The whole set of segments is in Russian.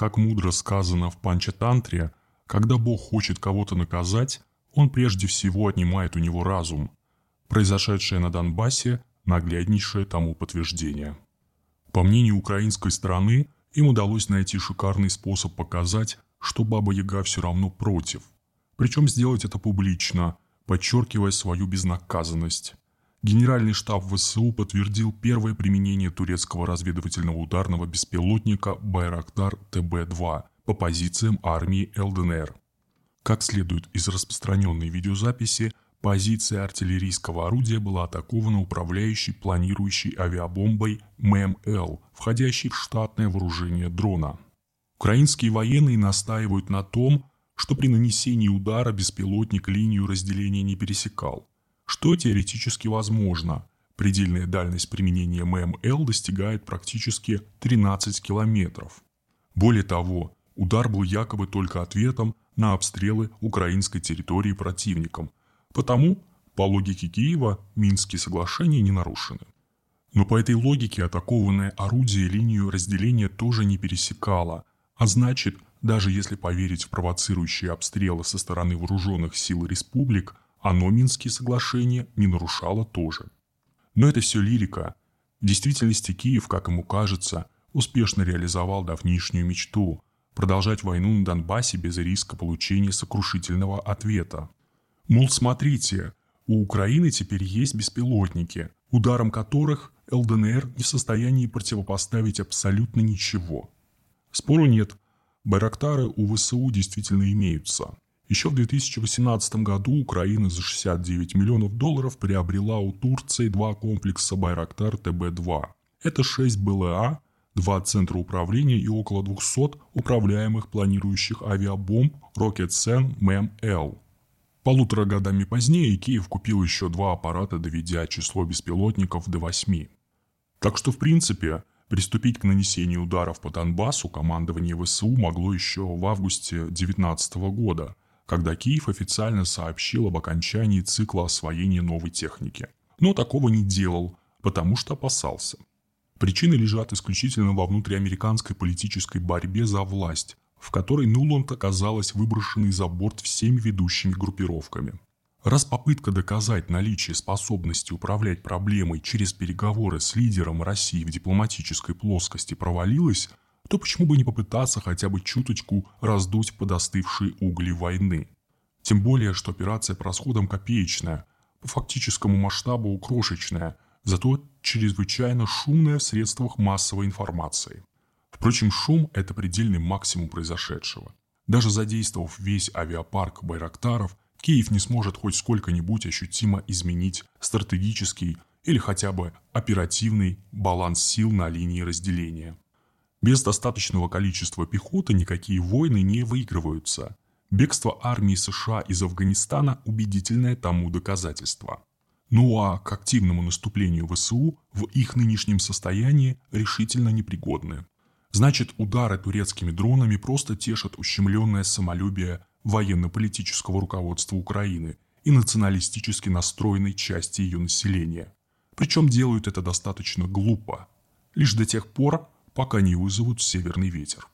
Как мудро сказано в Панчатантре, когда Бог хочет кого-то наказать, он прежде всего отнимает у него разум. Произошедшее на Донбассе – нагляднейшее тому подтверждение. По мнению украинской стороны, им удалось найти шикарный способ показать, что Баба Яга все равно против. Причем сделать это публично, подчеркивая свою безнаказанность. Генеральный штаб ВСУ подтвердил первое применение турецкого разведывательного ударного беспилотника «Байрактар ТБ-2» по позициям армии ЛДНР. Как следует из распространенной видеозаписи, позиция артиллерийского орудия была атакована управляющей планирующей авиабомбой ММЛ, входящей в штатное вооружение дрона. Украинские военные настаивают на том, что при нанесении удара беспилотник линию разделения не пересекал, что теоретически возможно. Предельная дальность применения ММЛ достигает практически 13 километров. Более того, удар был якобы только ответом на обстрелы украинской территории противником, потому, по логике Киева, Минские соглашения не нарушены. Но по этой логике атакованное орудие линию разделения тоже не пересекало, а значит, даже если поверить в провоцирующие обстрелы со стороны вооруженных сил республик, оно Минские соглашения не нарушало тоже. Но это все лирика. В действительности Киев, как ему кажется, успешно реализовал давнишнюю мечту – продолжать войну на Донбассе без риска получения сокрушительного ответа. Мол, смотрите, у Украины теперь есть беспилотники, ударом которых ЛДНР не в состоянии противопоставить абсолютно ничего. Спору нет, Байрактары у ВСУ действительно имеются. Еще в 2018 году Украина за 69 миллионов долларов приобрела у Турции два комплекса Байрактар ТБ-2. Это 6 БЛА, два центра управления и около 200 управляемых планирующих авиабомб Rocket МЭМ-Л. Полутора годами позднее Киев купил еще два аппарата, доведя число беспилотников до 8. Так что, в принципе, Приступить к нанесению ударов по Донбассу командование ВСУ могло еще в августе 2019 года, когда Киев официально сообщил об окончании цикла освоения новой техники. Но такого не делал, потому что опасался. Причины лежат исключительно во внутриамериканской политической борьбе за власть, в которой Нуланд оказалась выброшенной за борт всеми ведущими группировками. Раз попытка доказать наличие способности управлять проблемой через переговоры с лидером России в дипломатической плоскости провалилась, то почему бы не попытаться хотя бы чуточку раздуть подостывшие угли войны? Тем более, что операция по расходам копеечная, по фактическому масштабу крошечная, зато чрезвычайно шумная в средствах массовой информации. Впрочем, шум – это предельный максимум произошедшего. Даже задействовав весь авиапарк Байрактаров, Киев не сможет хоть сколько-нибудь ощутимо изменить стратегический или хотя бы оперативный баланс сил на линии разделения. Без достаточного количества пехоты никакие войны не выигрываются. Бегство армии США из Афганистана – убедительное тому доказательство. Ну а к активному наступлению ВСУ в их нынешнем состоянии решительно непригодны. Значит, удары турецкими дронами просто тешат ущемленное самолюбие военно-политического руководства Украины и националистически настроенной части ее населения. Причем делают это достаточно глупо, лишь до тех пор, пока не вызовут северный ветер.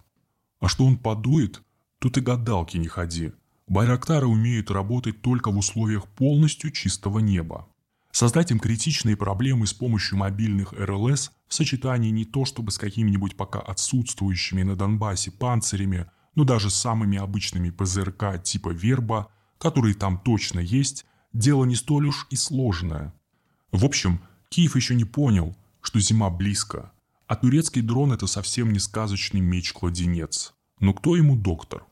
А что он подует, тут и гадалки не ходи. Байрактары умеют работать только в условиях полностью чистого неба. Создать им критичные проблемы с помощью мобильных РЛС в сочетании не то чтобы с какими-нибудь пока отсутствующими на Донбассе панцирями, но даже самыми обычными ПЗРК типа «Верба», которые там точно есть, дело не столь уж и сложное. В общем, Киев еще не понял, что зима близко, а турецкий дрон – это совсем не сказочный меч-кладенец. Но кто ему доктор?